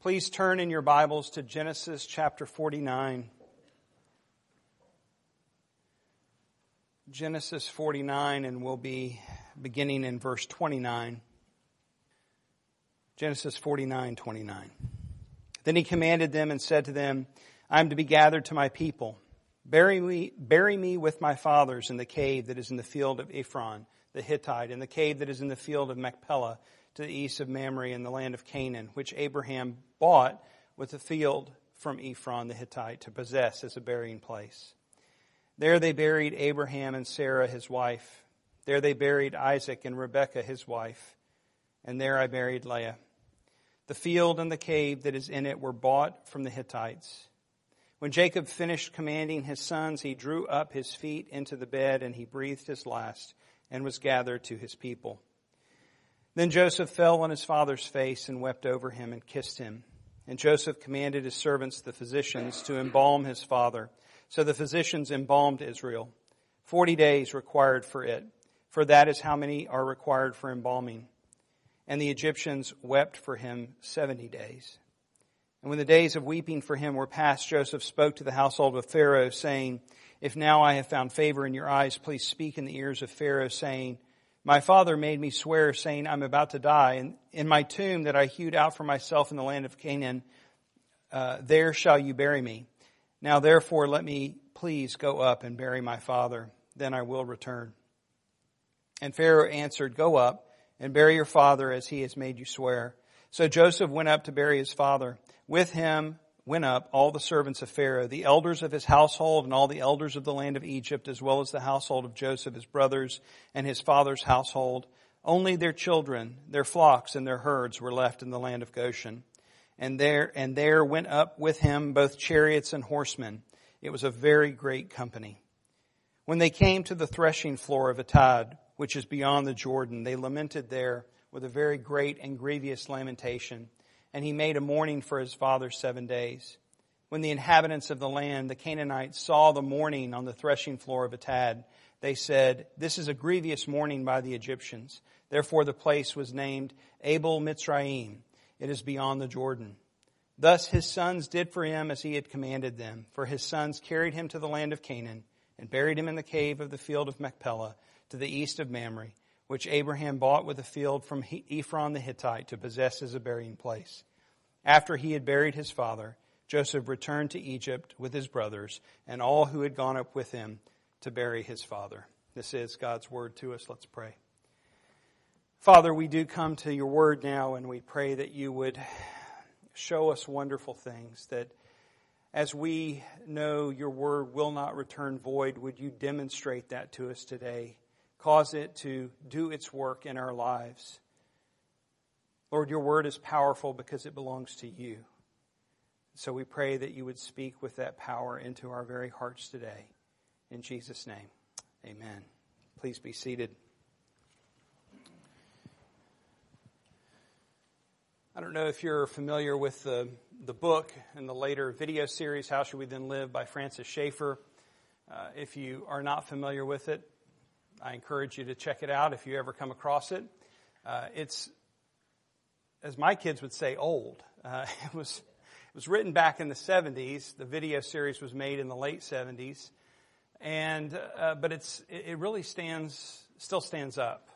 Please turn in your Bibles to Genesis chapter 49. Genesis 49, and we'll be beginning in verse 29. Genesis 49, 29. Then he commanded them and said to them, I am to be gathered to my people. Bury me, bury me with my fathers in the cave that is in the field of Ephron, the Hittite, in the cave that is in the field of Machpelah, to the east of Mamre in the land of Canaan, which Abraham bought with a field from Ephron the Hittite to possess as a burying place. There they buried Abraham and Sarah his wife. There they buried Isaac and Rebekah his wife. And there I buried Leah. The field and the cave that is in it were bought from the Hittites. When Jacob finished commanding his sons, he drew up his feet into the bed and he breathed his last and was gathered to his people. Then Joseph fell on his father's face and wept over him and kissed him. And Joseph commanded his servants, the physicians, to embalm his father. So the physicians embalmed Israel. Forty days required for it, for that is how many are required for embalming. And the Egyptians wept for him seventy days. And when the days of weeping for him were past, Joseph spoke to the household of Pharaoh, saying, If now I have found favor in your eyes, please speak in the ears of Pharaoh, saying, my father made me swear, saying, I'm about to die, and in my tomb that I hewed out for myself in the land of Canaan, uh, there shall you bury me. Now therefore let me please go up and bury my father, then I will return. And Pharaoh answered, Go up and bury your father as he has made you swear. So Joseph went up to bury his father. With him went up all the servants of Pharaoh, the elders of his household and all the elders of the land of Egypt, as well as the household of Joseph, his brothers, and his father's household. Only their children, their flocks, and their herds were left in the land of Goshen. And there, and there went up with him both chariots and horsemen. It was a very great company. When they came to the threshing floor of Atad, which is beyond the Jordan, they lamented there with a very great and grievous lamentation and he made a mourning for his father seven days. When the inhabitants of the land, the Canaanites, saw the mourning on the threshing floor of Atad, they said, This is a grievous mourning by the Egyptians. Therefore the place was named Abel Mitzrayim. It is beyond the Jordan. Thus his sons did for him as he had commanded them, for his sons carried him to the land of Canaan and buried him in the cave of the field of Machpelah to the east of Mamre which Abraham bought with a field from Ephron the Hittite to possess as a burying place. After he had buried his father, Joseph returned to Egypt with his brothers and all who had gone up with him to bury his father. This is God's word to us. Let's pray. Father, we do come to your word now and we pray that you would show us wonderful things, that as we know your word will not return void, would you demonstrate that to us today? Cause it to do its work in our lives. Lord, your word is powerful because it belongs to you. So we pray that you would speak with that power into our very hearts today. In Jesus' name, amen. Please be seated. I don't know if you're familiar with the, the book and the later video series, How Should We Then Live by Francis Schaeffer. Uh, if you are not familiar with it, I encourage you to check it out if you ever come across it. Uh, it's, as my kids would say, old. Uh, it was it was written back in the 70s. The video series was made in the late 70s, and uh, but it's it really stands still stands up.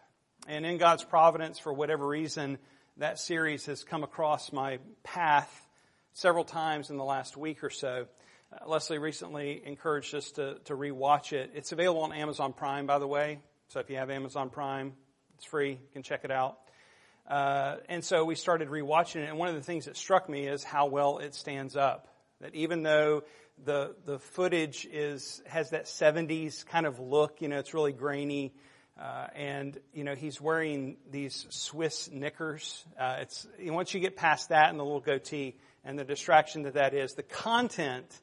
And in God's providence, for whatever reason, that series has come across my path several times in the last week or so. Uh, Leslie recently encouraged us to, to rewatch it. It's available on Amazon Prime, by the way. So if you have Amazon Prime, it's free. You can check it out. Uh, and so we started rewatching it, and one of the things that struck me is how well it stands up. That even though the the footage is has that 70s kind of look, you know, it's really grainy, uh, and you know he's wearing these Swiss knickers. Uh, it's once you get past that and the little goatee and the distraction that that is, the content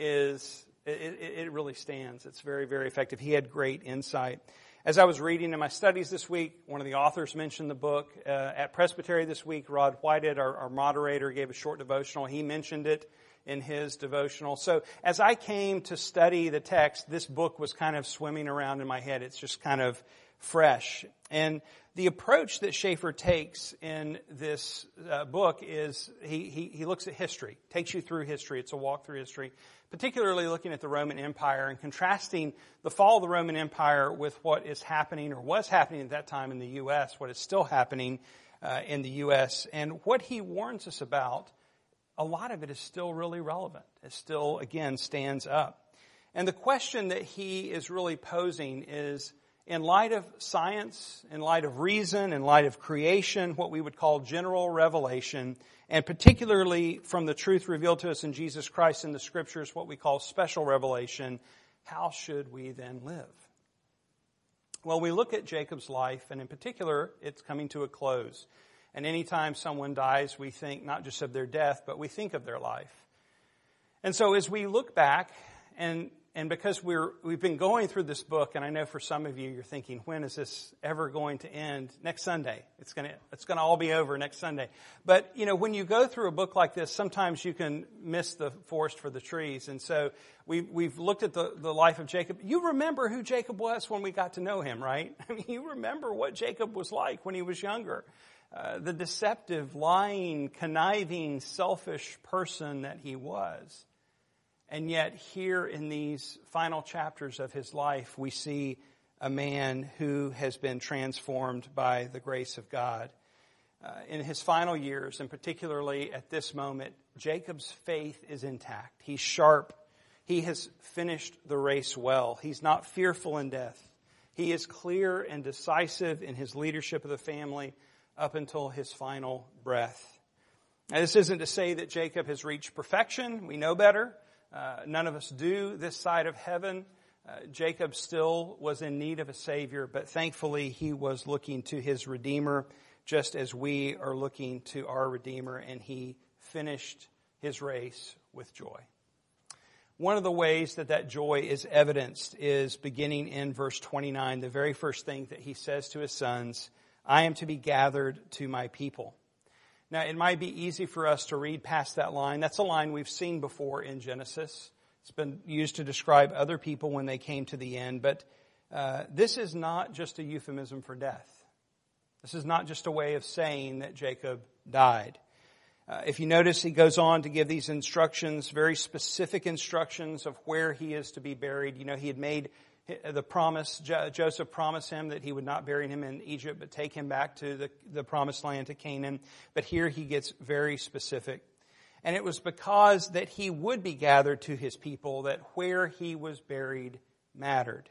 is, it, it really stands. It's very, very effective. He had great insight. As I was reading in my studies this week, one of the authors mentioned the book. Uh, at Presbytery this week, Rod Whitehead, our, our moderator, gave a short devotional. He mentioned it in his devotional. So as I came to study the text, this book was kind of swimming around in my head. It's just kind of fresh. And the approach that Schaeffer takes in this uh, book is he, he, he looks at history, takes you through history. It's a walk through history, particularly looking at the Roman Empire and contrasting the fall of the Roman Empire with what is happening or was happening at that time in the U.S., what is still happening uh, in the U.S. And what he warns us about, a lot of it is still really relevant. It still, again, stands up. And the question that he is really posing is, in light of science, in light of reason, in light of creation, what we would call general revelation, and particularly from the truth revealed to us in Jesus Christ in the scriptures, what we call special revelation, how should we then live? Well, we look at Jacob's life, and in particular, it's coming to a close. And anytime someone dies, we think not just of their death, but we think of their life. And so as we look back and and because we're, we've been going through this book, and I know for some of you, you're thinking, when is this ever going to end? Next Sunday. It's gonna, it's gonna all be over next Sunday. But, you know, when you go through a book like this, sometimes you can miss the forest for the trees. And so we, we've looked at the, the life of Jacob. You remember who Jacob was when we got to know him, right? I mean, you remember what Jacob was like when he was younger. Uh, the deceptive, lying, conniving, selfish person that he was. And yet, here in these final chapters of his life, we see a man who has been transformed by the grace of God. Uh, in his final years, and particularly at this moment, Jacob's faith is intact. He's sharp. He has finished the race well. He's not fearful in death. He is clear and decisive in his leadership of the family up until his final breath. Now, this isn't to say that Jacob has reached perfection. We know better. Uh, none of us do this side of heaven. Uh, Jacob still was in need of a Savior, but thankfully he was looking to his Redeemer just as we are looking to our Redeemer, and he finished his race with joy. One of the ways that that joy is evidenced is beginning in verse 29, the very first thing that he says to his sons, I am to be gathered to my people. Now, it might be easy for us to read past that line. That's a line we've seen before in Genesis. It's been used to describe other people when they came to the end, but uh, this is not just a euphemism for death. This is not just a way of saying that Jacob died. Uh, if you notice, he goes on to give these instructions, very specific instructions of where he is to be buried. You know, he had made the promise, Joseph promised him that he would not bury him in Egypt, but take him back to the, the promised land to Canaan. But here he gets very specific. And it was because that he would be gathered to his people that where he was buried mattered.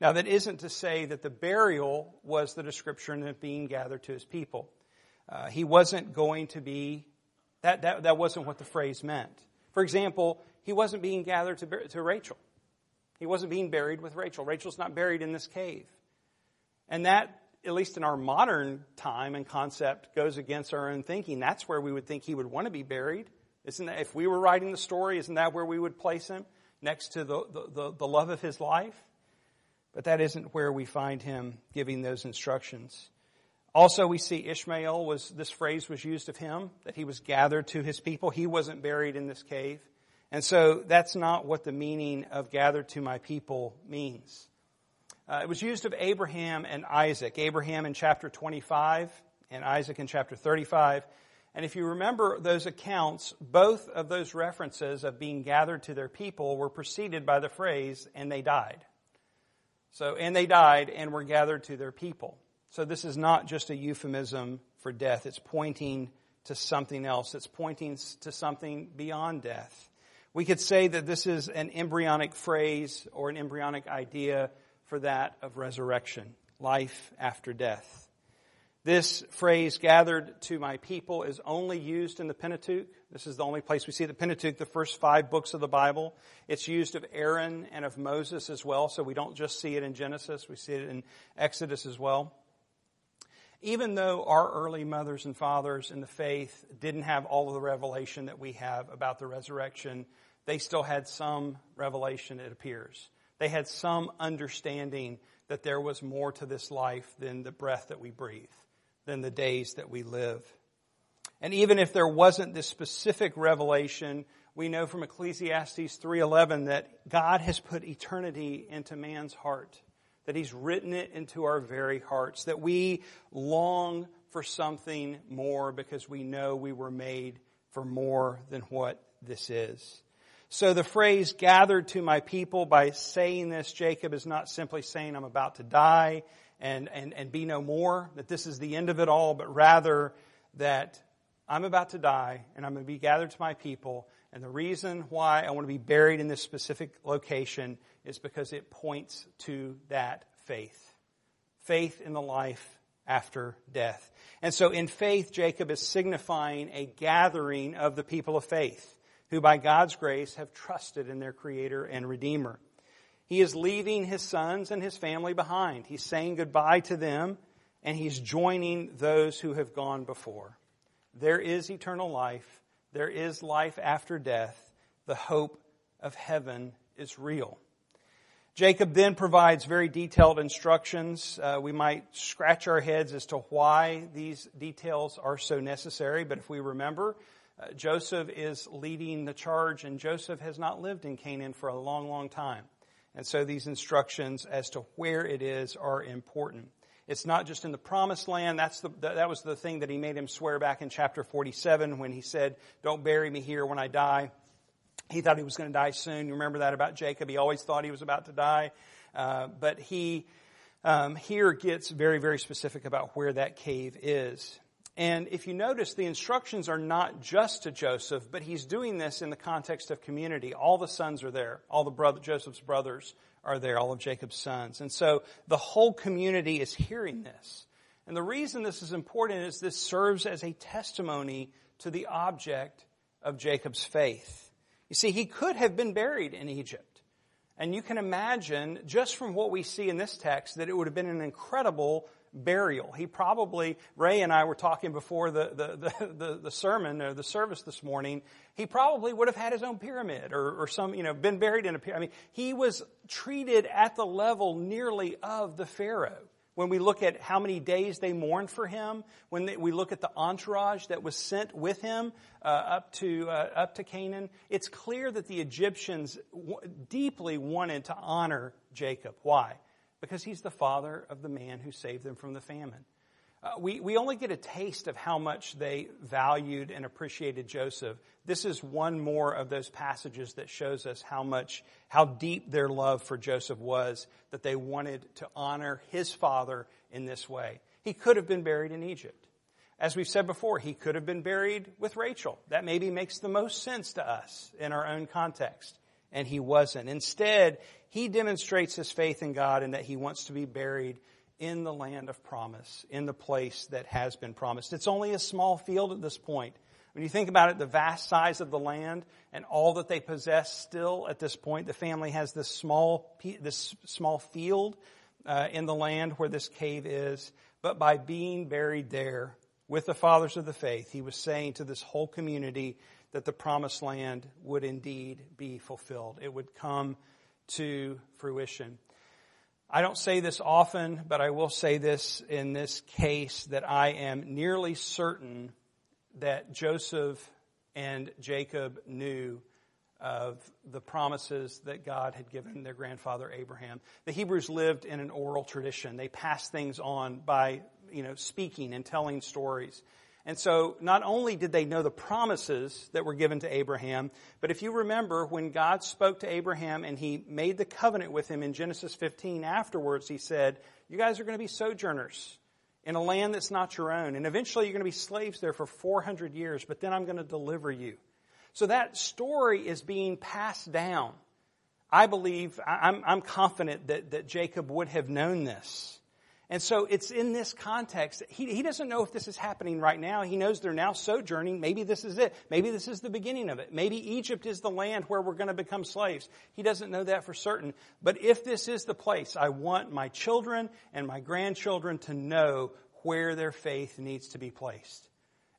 Now that isn't to say that the burial was the description of being gathered to his people. Uh, he wasn't going to be, that, that, that wasn't what the phrase meant. For example, he wasn't being gathered to, to Rachel. He wasn't being buried with Rachel. Rachel's not buried in this cave. And that, at least in our modern time and concept, goes against our own thinking. That's where we would think he would want to be buried. Isn't that, if we were writing the story, isn't that where we would place him? Next to the, the, the love of his life? But that isn't where we find him giving those instructions. Also, we see Ishmael was, this phrase was used of him, that he was gathered to his people. He wasn't buried in this cave. And so that's not what the meaning of gathered to my people means. Uh, it was used of Abraham and Isaac. Abraham in chapter 25 and Isaac in chapter 35. And if you remember those accounts, both of those references of being gathered to their people were preceded by the phrase, and they died. So, and they died and were gathered to their people. So this is not just a euphemism for death. It's pointing to something else. It's pointing to something beyond death. We could say that this is an embryonic phrase or an embryonic idea for that of resurrection, life after death. This phrase, gathered to my people, is only used in the Pentateuch. This is the only place we see the Pentateuch, the first five books of the Bible. It's used of Aaron and of Moses as well, so we don't just see it in Genesis, we see it in Exodus as well. Even though our early mothers and fathers in the faith didn't have all of the revelation that we have about the resurrection, they still had some revelation, it appears. They had some understanding that there was more to this life than the breath that we breathe, than the days that we live. And even if there wasn't this specific revelation, we know from Ecclesiastes 3:11 that God has put eternity into man's heart. That He's written it into our very hearts, that we long for something more because we know we were made for more than what this is. So the phrase gathered to my people by saying this, Jacob is not simply saying I'm about to die and, and, and be no more, that this is the end of it all, but rather that I'm about to die and I'm going to be gathered to my people. And the reason why I want to be buried in this specific location is because it points to that faith. Faith in the life after death. And so in faith, Jacob is signifying a gathering of the people of faith who by God's grace have trusted in their Creator and Redeemer. He is leaving his sons and his family behind. He's saying goodbye to them and he's joining those who have gone before. There is eternal life. There is life after death. The hope of heaven is real. Jacob then provides very detailed instructions. Uh, we might scratch our heads as to why these details are so necessary, but if we remember, uh, Joseph is leading the charge, and Joseph has not lived in Canaan for a long, long time. And so these instructions as to where it is are important. It's not just in the promised land. That's the, that was the thing that he made him swear back in chapter 47 when he said, don't bury me here when I die. He thought he was going to die soon. You remember that about Jacob. He always thought he was about to die. Uh, but he um, here gets very, very specific about where that cave is. And if you notice, the instructions are not just to Joseph, but he's doing this in the context of community. All the sons are there. All the brother, Joseph's brothers are there. All of Jacob's sons. And so the whole community is hearing this. And the reason this is important is this serves as a testimony to the object of Jacob's faith. You see, he could have been buried in Egypt. And you can imagine, just from what we see in this text, that it would have been an incredible burial. He probably, Ray and I were talking before the, the, the, the, sermon or the service this morning, he probably would have had his own pyramid or, or some, you know, been buried in a pyramid. I mean, he was treated at the level nearly of the Pharaoh. When we look at how many days they mourned for him, when they, we look at the entourage that was sent with him uh, up to uh, up to Canaan, it's clear that the Egyptians w- deeply wanted to honor Jacob. Why? Because he's the father of the man who saved them from the famine. Uh, we, we only get a taste of how much they valued and appreciated Joseph. This is one more of those passages that shows us how much, how deep their love for Joseph was, that they wanted to honor his father in this way. He could have been buried in Egypt. As we've said before, he could have been buried with Rachel. That maybe makes the most sense to us in our own context. And he wasn't. Instead, he demonstrates his faith in God and that he wants to be buried in the land of promise, in the place that has been promised. It's only a small field at this point. When you think about it, the vast size of the land and all that they possess still at this point, the family has this small, this small field uh, in the land where this cave is. But by being buried there with the fathers of the faith, he was saying to this whole community that the promised land would indeed be fulfilled. It would come to fruition. I don't say this often, but I will say this in this case that I am nearly certain that Joseph and Jacob knew of the promises that God had given their grandfather Abraham. The Hebrews lived in an oral tradition. They passed things on by, you know, speaking and telling stories. And so not only did they know the promises that were given to Abraham, but if you remember when God spoke to Abraham and he made the covenant with him in Genesis 15 afterwards, he said, you guys are going to be sojourners in a land that's not your own. And eventually you're going to be slaves there for 400 years, but then I'm going to deliver you. So that story is being passed down. I believe, I'm, I'm confident that, that Jacob would have known this. And so it's in this context. He, he doesn't know if this is happening right now. He knows they're now sojourning. Maybe this is it. Maybe this is the beginning of it. Maybe Egypt is the land where we're going to become slaves. He doesn't know that for certain. But if this is the place, I want my children and my grandchildren to know where their faith needs to be placed.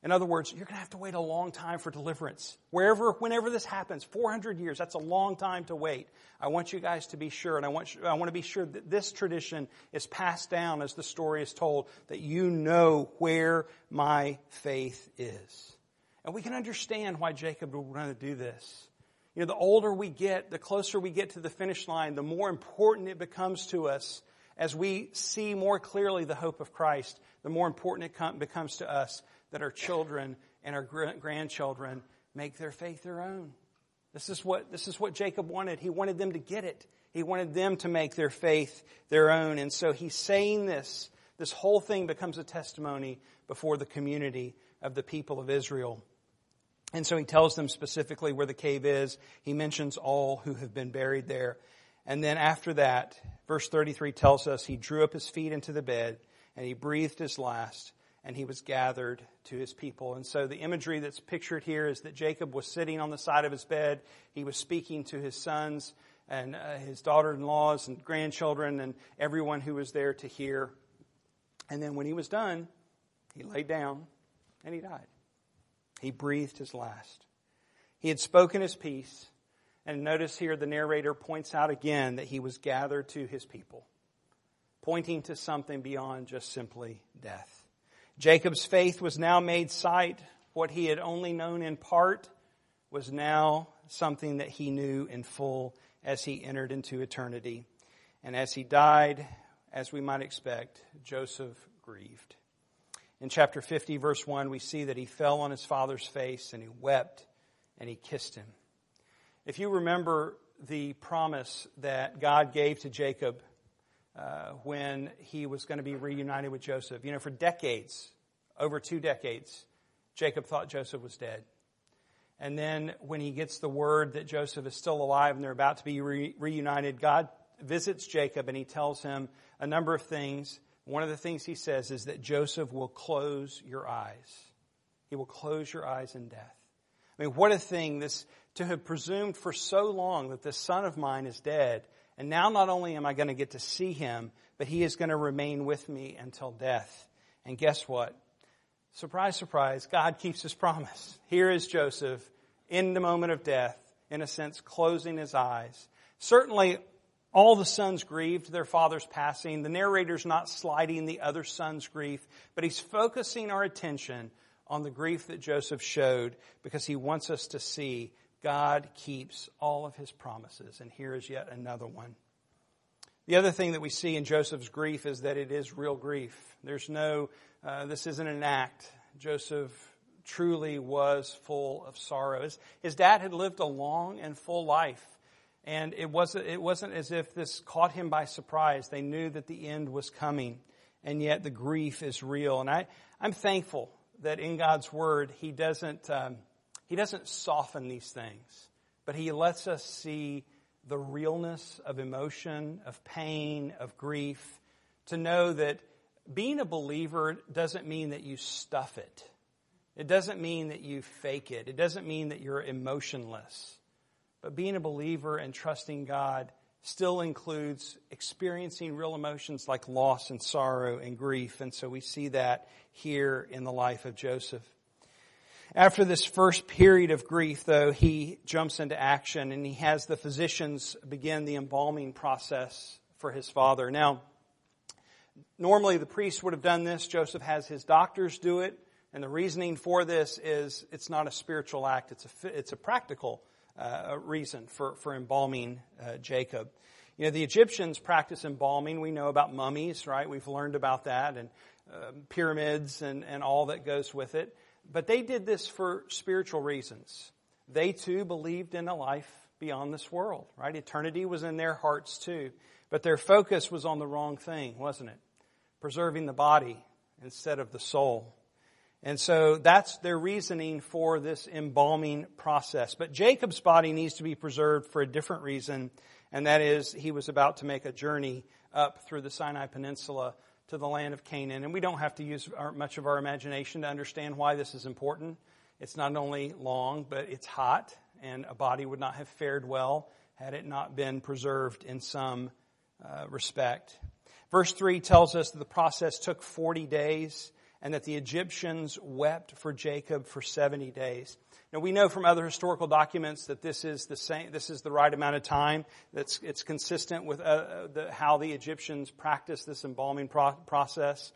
In other words, you're going to have to wait a long time for deliverance. Wherever, whenever this happens, 400 years, that's a long time to wait. I want you guys to be sure, and I want, I want to be sure that this tradition is passed down as the story is told, that you know where my faith is. And we can understand why Jacob would want to do this. You know, the older we get, the closer we get to the finish line, the more important it becomes to us as we see more clearly the hope of Christ, the more important it becomes to us that our children and our grandchildren make their faith their own. This is what, this is what Jacob wanted. He wanted them to get it. He wanted them to make their faith their own. And so he's saying this. This whole thing becomes a testimony before the community of the people of Israel. And so he tells them specifically where the cave is. He mentions all who have been buried there. And then after that, verse 33 tells us he drew up his feet into the bed and he breathed his last and he was gathered to his people. And so the imagery that's pictured here is that Jacob was sitting on the side of his bed. He was speaking to his sons and uh, his daughter-in-laws and grandchildren and everyone who was there to hear. And then when he was done, he laid down and he died. He breathed his last. He had spoken his peace. And notice here the narrator points out again that he was gathered to his people, pointing to something beyond just simply death. Jacob's faith was now made sight. What he had only known in part was now something that he knew in full as he entered into eternity. And as he died, as we might expect, Joseph grieved. In chapter 50, verse 1, we see that he fell on his father's face and he wept and he kissed him. If you remember the promise that God gave to Jacob uh, when he was going to be reunited with Joseph. You know, for decades, over two decades, Jacob thought Joseph was dead. And then when he gets the word that Joseph is still alive and they're about to be re- reunited, God visits Jacob and he tells him a number of things. One of the things he says is that Joseph will close your eyes. He will close your eyes in death. I mean, what a thing this to have presumed for so long that this son of mine is dead and now not only am I going to get to see him, but he is going to remain with me until death. And guess what? Surprise, surprise, God keeps his promise. Here is Joseph in the moment of death, in a sense, closing his eyes. Certainly, all the sons grieved their father's passing. The narrator's not sliding the other son's grief, but he's focusing our attention on the grief that Joseph showed because he wants us to see God keeps all of his promises. And here is yet another one. The other thing that we see in Joseph's grief is that it is real grief. There's no, uh, this isn't an act. Joseph truly was full of sorrow. His, his dad had lived a long and full life. And it wasn't, it wasn't as if this caught him by surprise. They knew that the end was coming. And yet the grief is real. And I, I'm thankful that in God's Word, He doesn't, um, he doesn't soften these things, but he lets us see the realness of emotion, of pain, of grief, to know that being a believer doesn't mean that you stuff it. It doesn't mean that you fake it. It doesn't mean that you're emotionless. But being a believer and trusting God still includes experiencing real emotions like loss and sorrow and grief. And so we see that here in the life of Joseph. After this first period of grief, though, he jumps into action and he has the physicians begin the embalming process for his father. Now, normally the priest would have done this. Joseph has his doctors do it. And the reasoning for this is it's not a spiritual act, it's a, it's a practical uh, reason for, for embalming uh, Jacob. You know, the Egyptians practice embalming. We know about mummies, right? We've learned about that and uh, pyramids and, and all that goes with it. But they did this for spiritual reasons. They too believed in a life beyond this world, right? Eternity was in their hearts too. But their focus was on the wrong thing, wasn't it? Preserving the body instead of the soul. And so that's their reasoning for this embalming process. But Jacob's body needs to be preserved for a different reason, and that is he was about to make a journey up through the Sinai Peninsula to the land of Canaan. And we don't have to use our, much of our imagination to understand why this is important. It's not only long, but it's hot, and a body would not have fared well had it not been preserved in some uh, respect. Verse 3 tells us that the process took 40 days and that the Egyptians wept for Jacob for 70 days. Now we know from other historical documents that this is the same, this is the right amount of time. That's it's consistent with uh, the, how the Egyptians practiced this embalming pro- process.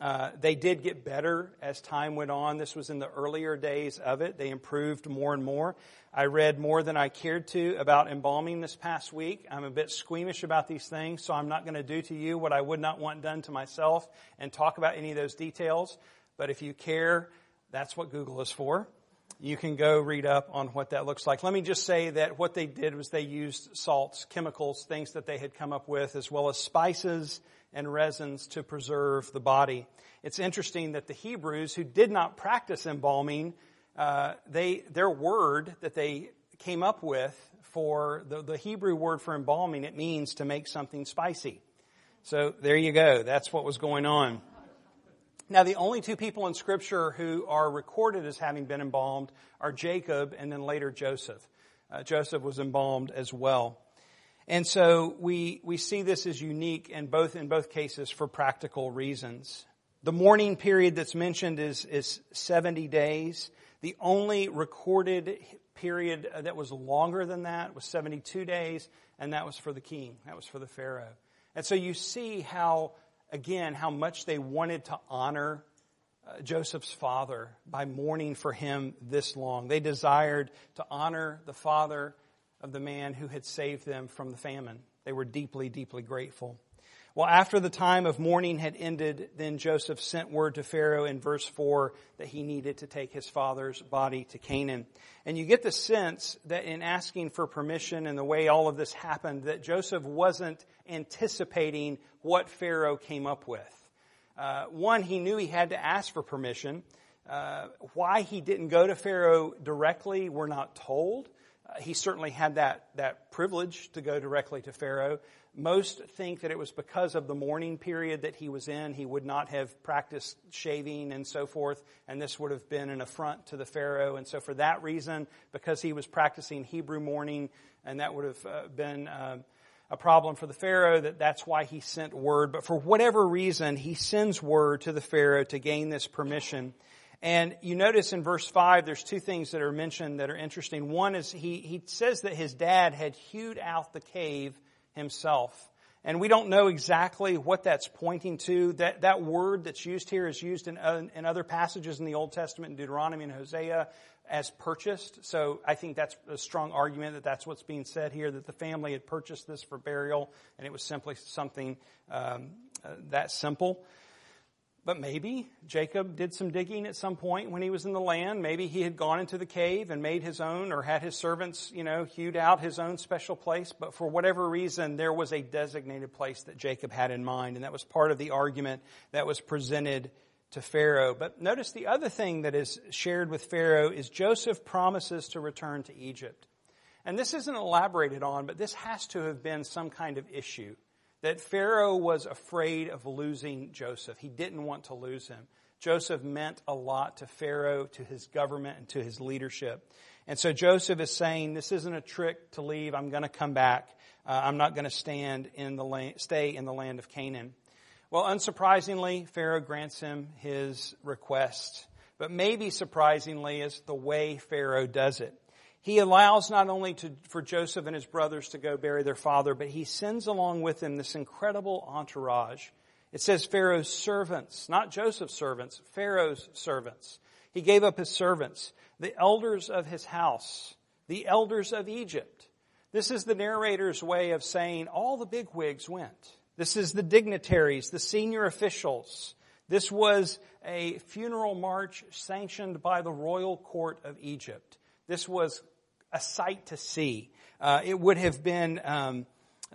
Uh, they did get better as time went on. This was in the earlier days of it. They improved more and more. I read more than I cared to about embalming this past week. I'm a bit squeamish about these things, so I'm not going to do to you what I would not want done to myself and talk about any of those details. But if you care, that's what Google is for. You can go read up on what that looks like. Let me just say that what they did was they used salts, chemicals, things that they had come up with, as well as spices and resins to preserve the body. It's interesting that the Hebrews who did not practice embalming, uh, they, their word that they came up with for the, the Hebrew word for embalming, it means to make something spicy. So there you go. That's what was going on. Now, the only two people in Scripture who are recorded as having been embalmed are Jacob and then later Joseph. Uh, Joseph was embalmed as well. And so we, we see this as unique in both, in both cases for practical reasons. The mourning period that's mentioned is, is 70 days. The only recorded period that was longer than that was 72 days, and that was for the king. That was for the Pharaoh. And so you see how again how much they wanted to honor uh, Joseph's father by mourning for him this long. They desired to honor the father of the man who had saved them from the famine. They were deeply, deeply grateful. Well, after the time of mourning had ended, then Joseph sent word to Pharaoh in verse 4 that he needed to take his father's body to Canaan. And you get the sense that in asking for permission and the way all of this happened, that Joseph wasn't anticipating what Pharaoh came up with. Uh, one, he knew he had to ask for permission. Uh, why he didn't go to Pharaoh directly, we're not told. He certainly had that, that privilege to go directly to Pharaoh. Most think that it was because of the mourning period that he was in. He would not have practiced shaving and so forth, and this would have been an affront to the Pharaoh. And so, for that reason, because he was practicing Hebrew mourning, and that would have uh, been uh, a problem for the Pharaoh, that that's why he sent word. But for whatever reason, he sends word to the Pharaoh to gain this permission. And you notice in verse 5, there's two things that are mentioned that are interesting. One is he, he says that his dad had hewed out the cave himself. And we don't know exactly what that's pointing to. That, that word that's used here is used in, uh, in other passages in the Old Testament, in Deuteronomy and Hosea, as purchased. So I think that's a strong argument that that's what's being said here, that the family had purchased this for burial, and it was simply something um, uh, that simple. But maybe Jacob did some digging at some point when he was in the land. Maybe he had gone into the cave and made his own or had his servants, you know, hewed out his own special place. But for whatever reason, there was a designated place that Jacob had in mind. And that was part of the argument that was presented to Pharaoh. But notice the other thing that is shared with Pharaoh is Joseph promises to return to Egypt. And this isn't elaborated on, but this has to have been some kind of issue that Pharaoh was afraid of losing Joseph. He didn't want to lose him. Joseph meant a lot to Pharaoh, to his government, and to his leadership. And so Joseph is saying, this isn't a trick to leave. I'm going to come back. Uh, I'm not going to stand in the stay in the land of Canaan. Well, unsurprisingly, Pharaoh grants him his request. But maybe surprisingly is the way Pharaoh does it. He allows not only to, for Joseph and his brothers to go bury their father, but he sends along with him this incredible entourage. It says Pharaoh's servants, not Joseph's servants, Pharaoh's servants. He gave up his servants, the elders of his house, the elders of Egypt. This is the narrator's way of saying all the bigwigs went. This is the dignitaries, the senior officials. This was a funeral march sanctioned by the royal court of Egypt. This was a sight to see. Uh, it would have been um,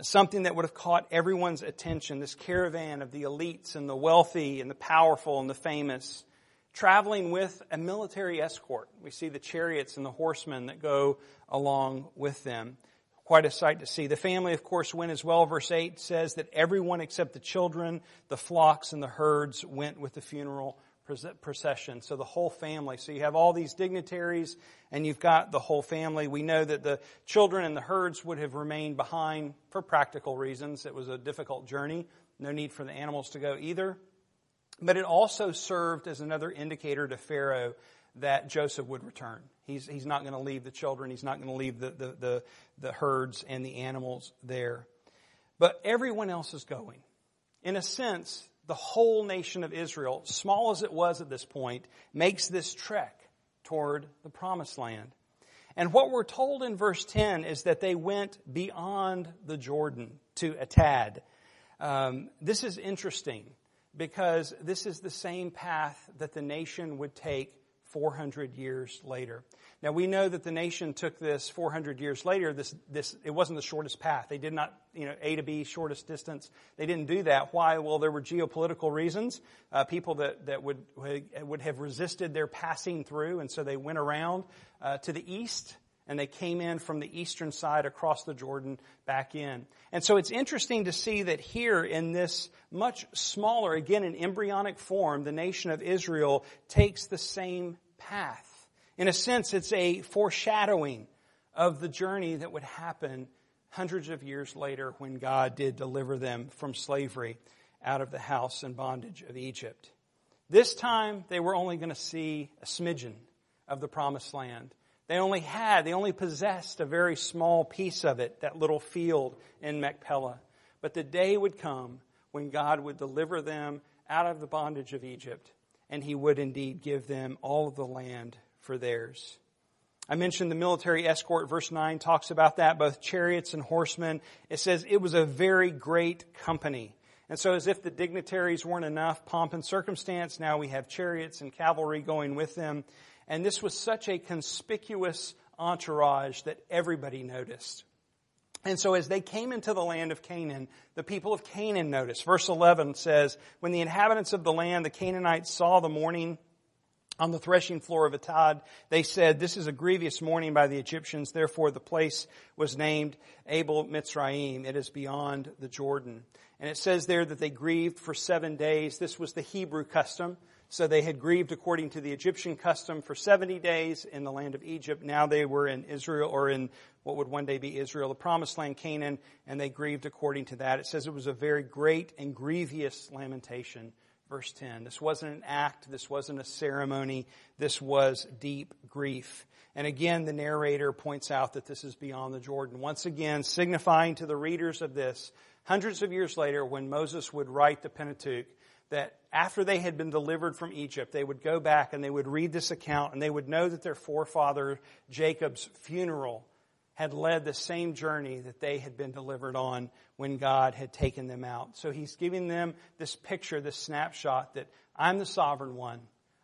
something that would have caught everyone's attention. This caravan of the elites and the wealthy and the powerful and the famous, traveling with a military escort. We see the chariots and the horsemen that go along with them. Quite a sight to see. The family, of course, went as well. Verse 8 says that everyone except the children, the flocks, and the herds went with the funeral procession. So the whole family. So you have all these dignitaries and you've got the whole family. We know that the children and the herds would have remained behind for practical reasons. It was a difficult journey. No need for the animals to go either. But it also served as another indicator to Pharaoh that Joseph would return. He's, he's not going to leave the children. He's not going to leave the, the, the, the herds and the animals there. But everyone else is going. In a sense, the whole nation of Israel, small as it was at this point, makes this trek toward the promised land. And what we're told in verse 10 is that they went beyond the Jordan to Atad. Um, this is interesting because this is the same path that the nation would take 400 years later. Now we know that the nation took this 400 years later. This, this, it wasn't the shortest path. They did not, you know, A to B, shortest distance. They didn't do that. Why? Well, there were geopolitical reasons. Uh, people that, that would, would have resisted their passing through, and so they went around uh, to the east and they came in from the eastern side across the Jordan back in. And so it's interesting to see that here in this much smaller, again in embryonic form, the nation of Israel takes the same path. In a sense, it's a foreshadowing of the journey that would happen hundreds of years later when God did deliver them from slavery out of the house and bondage of Egypt. This time, they were only going to see a smidgen of the promised land. They only had, they only possessed a very small piece of it, that little field in Machpelah. But the day would come when God would deliver them out of the bondage of Egypt, and He would indeed give them all of the land for theirs. I mentioned the military escort. Verse 9 talks about that, both chariots and horsemen. It says it was a very great company. And so as if the dignitaries weren't enough pomp and circumstance, now we have chariots and cavalry going with them. And this was such a conspicuous entourage that everybody noticed. And so as they came into the land of Canaan, the people of Canaan noticed. Verse 11 says, When the inhabitants of the land, the Canaanites, saw the mourning on the threshing floor of Atad, they said, This is a grievous mourning by the Egyptians, therefore the place was named Abel Mitzrayim. It is beyond the Jordan. And it says there that they grieved for seven days. This was the Hebrew custom. So they had grieved according to the Egyptian custom for 70 days in the land of Egypt. Now they were in Israel or in what would one day be Israel, the promised land Canaan, and they grieved according to that. It says it was a very great and grievous lamentation. Verse 10. This wasn't an act. This wasn't a ceremony. This was deep grief. And again, the narrator points out that this is beyond the Jordan. Once again, signifying to the readers of this, hundreds of years later, when Moses would write the Pentateuch, that after they had been delivered from Egypt, they would go back and they would read this account and they would know that their forefather Jacob's funeral had led the same journey that they had been delivered on when God had taken them out. So he's giving them this picture, this snapshot that I'm the sovereign one.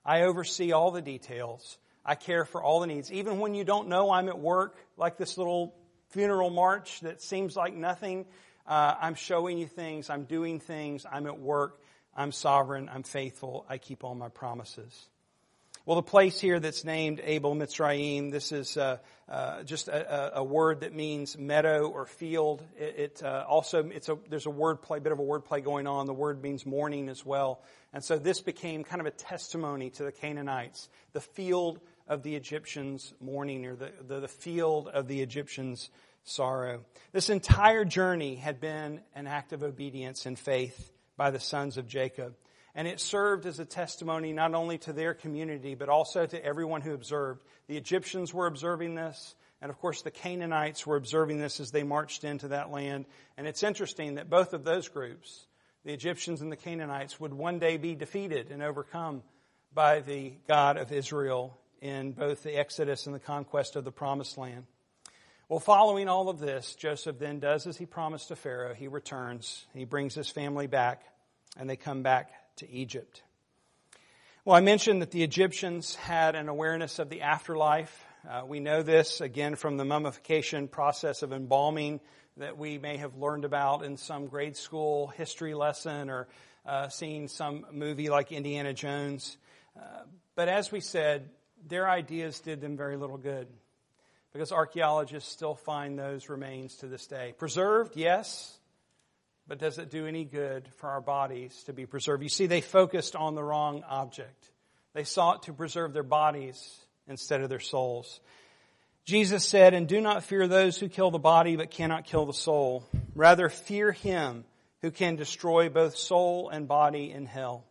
I oversee all the details. I care for all the needs. Even when you don't know I'm at work, like this little funeral march that seems like nothing, uh, I'm showing you things. I'm doing things. I'm at work. I'm sovereign, I'm faithful, I keep all my promises. Well, the place here that's named Abel Mitzrayim, this is uh, uh, just a, a, word that means meadow or field. It, it uh, also it's a there's a word play, bit of a word play going on. The word means mourning as well, and so this became kind of a testimony to the Canaanites, the field of the Egyptians' mourning, or the, the, the field of the Egyptians' sorrow. This entire journey had been an act of obedience and faith by the sons of Jacob. And it served as a testimony not only to their community, but also to everyone who observed. The Egyptians were observing this, and of course the Canaanites were observing this as they marched into that land. And it's interesting that both of those groups, the Egyptians and the Canaanites, would one day be defeated and overcome by the God of Israel in both the Exodus and the conquest of the Promised Land. Well, following all of this, Joseph then does as he promised to Pharaoh. He returns, he brings his family back, and they come back to Egypt. Well, I mentioned that the Egyptians had an awareness of the afterlife. Uh, we know this again from the mummification process of embalming that we may have learned about in some grade school history lesson or uh, seen some movie like Indiana Jones. Uh, but as we said, their ideas did them very little good because archaeologists still find those remains to this day. Preserved, yes, but does it do any good for our bodies to be preserved? You see, they focused on the wrong object. They sought to preserve their bodies instead of their souls. Jesus said, And do not fear those who kill the body but cannot kill the soul. Rather, fear him who can destroy both soul and body in hell.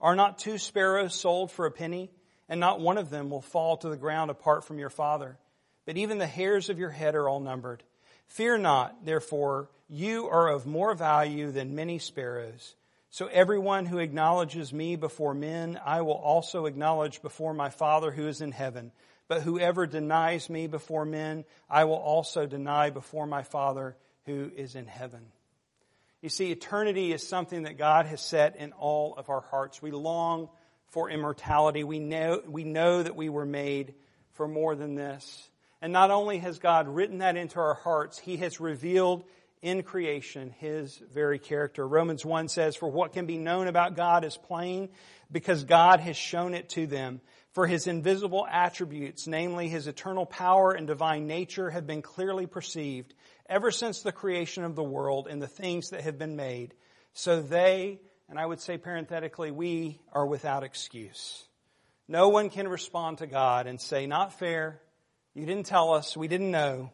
Are not two sparrows sold for a penny? And not one of them will fall to the ground apart from your Father but even the hairs of your head are all numbered. Fear not, therefore, you are of more value than many sparrows. So everyone who acknowledges me before men, I will also acknowledge before my Father who is in heaven. But whoever denies me before men, I will also deny before my Father who is in heaven. You see, eternity is something that God has set in all of our hearts. We long for immortality. We know, we know that we were made for more than this. And not only has God written that into our hearts, He has revealed in creation his very character. Romans 1 says, For what can be known about God is plain because God has shown it to them. For his invisible attributes, namely his eternal power and divine nature, have been clearly perceived ever since the creation of the world and the things that have been made. So they, and I would say parenthetically, we are without excuse. No one can respond to God and say, Not fair. You didn't tell us. We didn't know.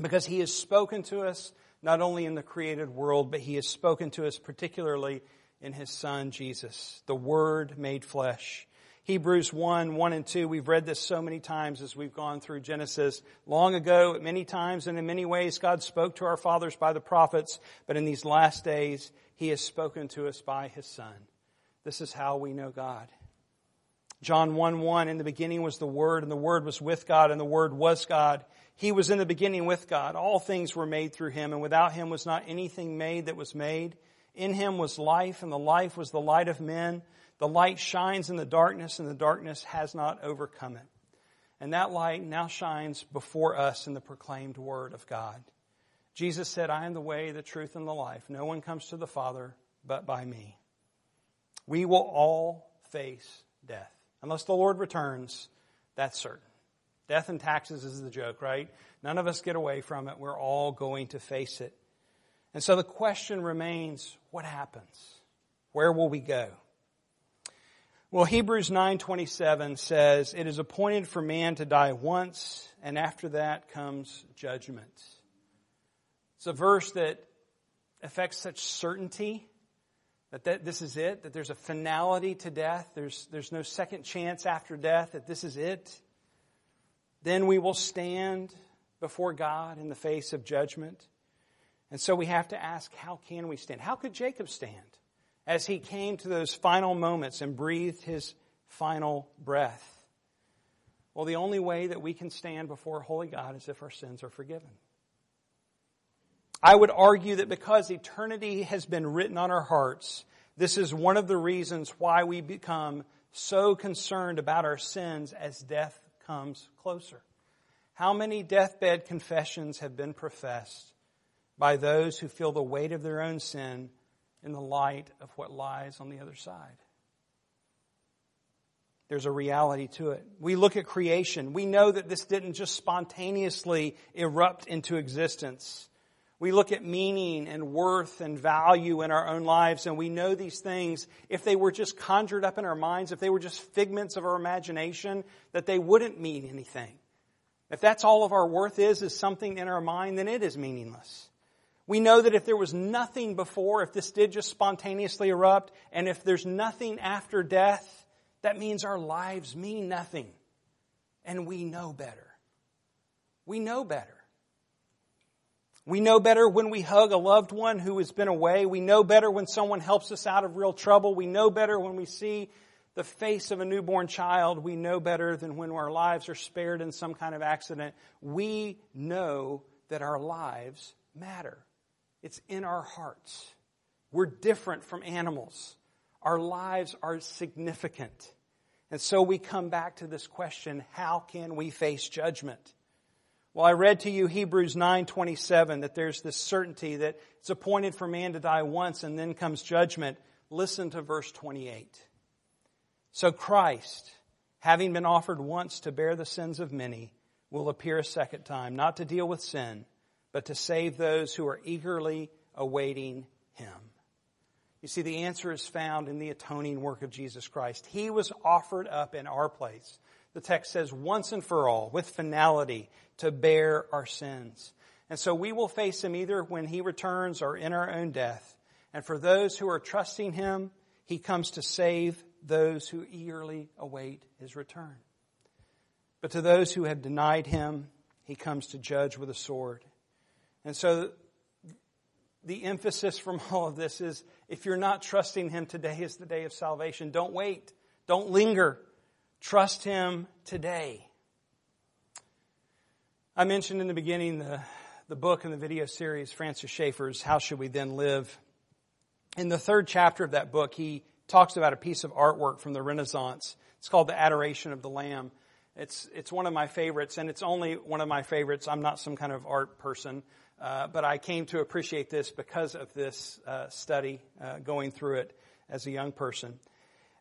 Because he has spoken to us not only in the created world, but he has spoken to us particularly in his son Jesus, the Word made flesh. Hebrews 1, 1 and 2, we've read this so many times as we've gone through Genesis. Long ago, many times and in many ways, God spoke to our fathers by the prophets, but in these last days, He has spoken to us by His Son. This is how we know God. John 1, 1, in the beginning was the Word, and the Word was with God, and the Word was God. He was in the beginning with God. All things were made through him, and without him was not anything made that was made. In him was life, and the life was the light of men. The light shines in the darkness, and the darkness has not overcome it. And that light now shines before us in the proclaimed word of God. Jesus said, I am the way, the truth, and the life. No one comes to the Father but by me. We will all face death. Unless the Lord returns, that's certain. Death and taxes is the joke, right? None of us get away from it. We're all going to face it. And so the question remains, what happens? Where will we go? Well, Hebrews 9:27 says, "It is appointed for man to die once, and after that comes judgment." It's a verse that affects such certainty that, that this is it, that there's a finality to death, there's, there's no second chance after death, that this is it. Then we will stand before God in the face of judgment. And so we have to ask, how can we stand? How could Jacob stand as he came to those final moments and breathed his final breath? Well, the only way that we can stand before holy God is if our sins are forgiven. I would argue that because eternity has been written on our hearts, this is one of the reasons why we become so concerned about our sins as death comes closer. How many deathbed confessions have been professed by those who feel the weight of their own sin in the light of what lies on the other side? There's a reality to it. We look at creation. We know that this didn't just spontaneously erupt into existence. We look at meaning and worth and value in our own lives, and we know these things, if they were just conjured up in our minds, if they were just figments of our imagination, that they wouldn't mean anything. If that's all of our worth is, is something in our mind, then it is meaningless. We know that if there was nothing before, if this did just spontaneously erupt, and if there's nothing after death, that means our lives mean nothing. And we know better. We know better. We know better when we hug a loved one who has been away. We know better when someone helps us out of real trouble. We know better when we see the face of a newborn child. We know better than when our lives are spared in some kind of accident. We know that our lives matter. It's in our hearts. We're different from animals. Our lives are significant. And so we come back to this question, how can we face judgment? Well, I read to you Hebrews 9:27 that there's this certainty that it's appointed for man to die once and then comes judgment. Listen to verse 28. So Christ, having been offered once to bear the sins of many, will appear a second time, not to deal with sin, but to save those who are eagerly awaiting him. You see, the answer is found in the atoning work of Jesus Christ. He was offered up in our place the text says, once and for all, with finality, to bear our sins. And so we will face him either when he returns or in our own death. And for those who are trusting him, he comes to save those who eagerly await his return. But to those who have denied him, he comes to judge with a sword. And so the emphasis from all of this is if you're not trusting Him, today is the day of salvation. Don't wait. Don't linger. Trust Him today. I mentioned in the beginning the, the book and the video series, Francis Schaeffer's How Should We Then Live? In the third chapter of that book, he talks about a piece of artwork from the Renaissance. It's called The Adoration of the Lamb. It's, it's one of my favorites, and it's only one of my favorites. I'm not some kind of art person, uh, but I came to appreciate this because of this uh, study, uh, going through it as a young person.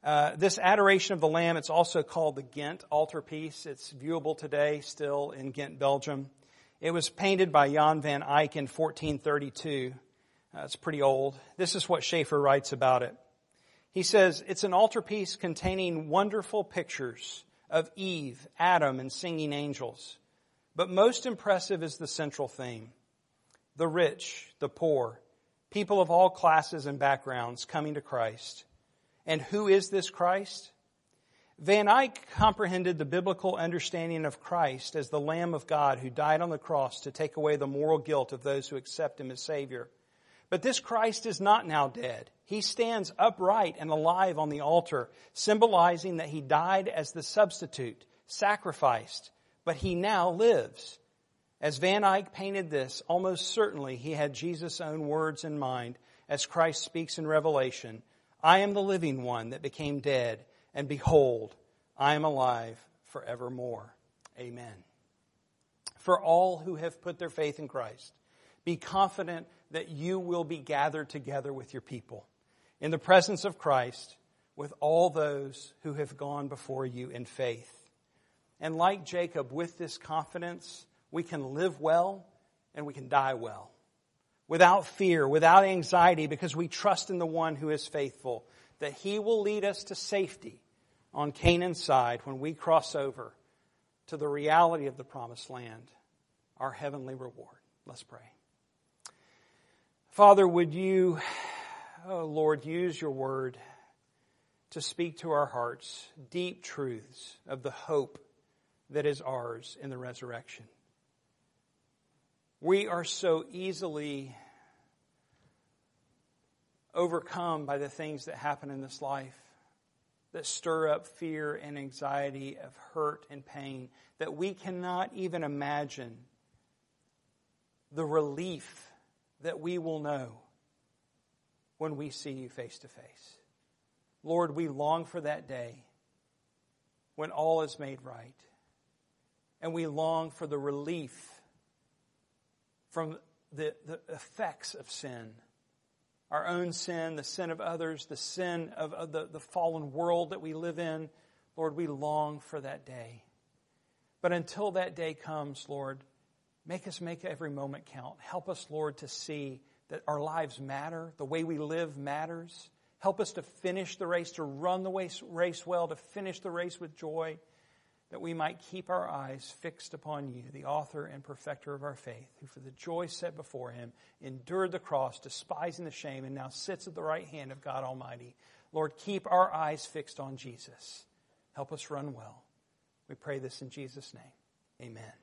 Uh, this Adoration of the Lamb, it's also called the Ghent altarpiece. It's viewable today still in Ghent, Belgium. It was painted by Jan van Eyck in 1432. Uh, it's pretty old. This is what Schaeffer writes about it. He says, it's an altarpiece containing wonderful pictures of Eve, Adam, and singing angels. But most impressive is the central theme. The rich, the poor, people of all classes and backgrounds coming to Christ. And who is this Christ? Van Eyck comprehended the biblical understanding of Christ as the Lamb of God who died on the cross to take away the moral guilt of those who accept Him as Savior. But this Christ is not now dead. He stands upright and alive on the altar, symbolizing that He died as the substitute, sacrificed, but He now lives. As Van Eyck painted this, almost certainly he had Jesus' own words in mind as Christ speaks in Revelation I am the living one that became dead, and behold, I am alive forevermore. Amen. For all who have put their faith in Christ, be confident that you will be gathered together with your people in the presence of Christ with all those who have gone before you in faith. And like Jacob, with this confidence, we can live well and we can die well without fear, without anxiety, because we trust in the one who is faithful, that he will lead us to safety on Canaan's side when we cross over to the reality of the promised land, our heavenly reward. Let's pray. Father, would you, oh Lord, use your word to speak to our hearts deep truths of the hope that is ours in the resurrection. We are so easily overcome by the things that happen in this life that stir up fear and anxiety of hurt and pain that we cannot even imagine the relief that we will know when we see you face to face. Lord, we long for that day when all is made right. And we long for the relief from the, the effects of sin. Our own sin, the sin of others, the sin of, of the, the fallen world that we live in. Lord, we long for that day. But until that day comes, Lord, make us make every moment count. Help us, Lord, to see that our lives matter, the way we live matters. Help us to finish the race, to run the race well, to finish the race with joy that we might keep our eyes fixed upon you, the author and perfecter of our faith, who for the joy set before him endured the cross, despising the shame, and now sits at the right hand of God Almighty. Lord, keep our eyes fixed on Jesus. Help us run well. We pray this in Jesus' name. Amen.